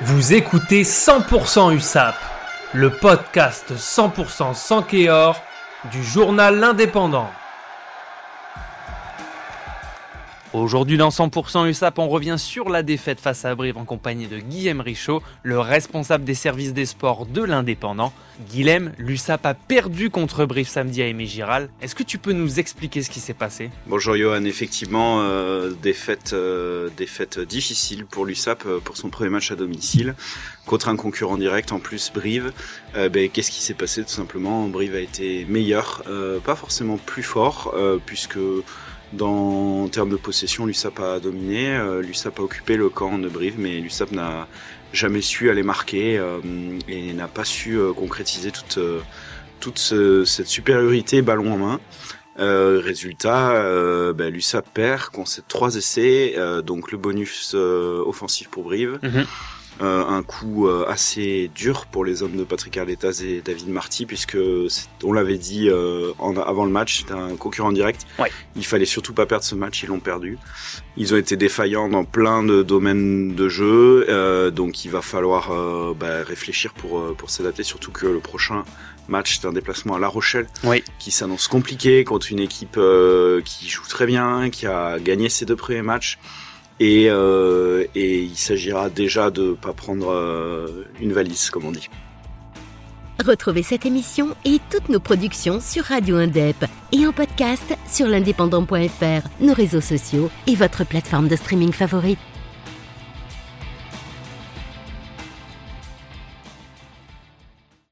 Vous écoutez 100% USAP, le podcast 100% sans Kéor du journal L'Indépendant. Aujourd'hui dans 100% USAP, on revient sur la défaite face à Brive en compagnie de Guillaume Richaud, le responsable des services des sports de l'Indépendant. Guillaume, l'USAP a perdu contre Brive samedi à Aimé Giral. Est-ce que tu peux nous expliquer ce qui s'est passé? Bonjour Johan, effectivement, euh, défaite, euh, défaite difficile pour l'USAP euh, pour son premier match à domicile contre un concurrent direct en plus Brive. Ben, Qu'est-ce qui s'est passé? Tout simplement Brive a été meilleur, pas forcément plus fort, puisque dans en termes de possession, l'USAP a dominé, euh, l'USAP a occupé le camp de Brive, mais l'USAP n'a jamais su aller marquer euh, et n'a pas su euh, concrétiser toute, toute ce- cette supériorité ballon en main. Euh, résultat, euh, ben, l'USAP perd, concède trois essais, euh, donc le bonus offensif pour Brive. Mhm. Euh, un coup euh, assez dur pour les hommes de Patrick Arletaz et David Marty, puisque on l'avait dit euh, en- avant le match, c'était un concurrent direct. Ouais. Il fallait surtout pas perdre ce match, ils l'ont perdu. Ils ont été défaillants dans plein de domaines de jeu, euh, donc il va falloir euh, bah, réfléchir pour, pour s'adapter, surtout que le prochain match, c'est un déplacement à La Rochelle, Oui. qui s'annonce compliqué contre une équipe euh, qui joue très bien, qui a gagné ses deux premiers matchs. Et, euh, et il s'agira déjà de pas prendre euh, une valise, comme on dit. Retrouvez cette émission et toutes nos productions sur Radio Indep et en podcast sur l'indépendant.fr, nos réseaux sociaux et votre plateforme de streaming favorite.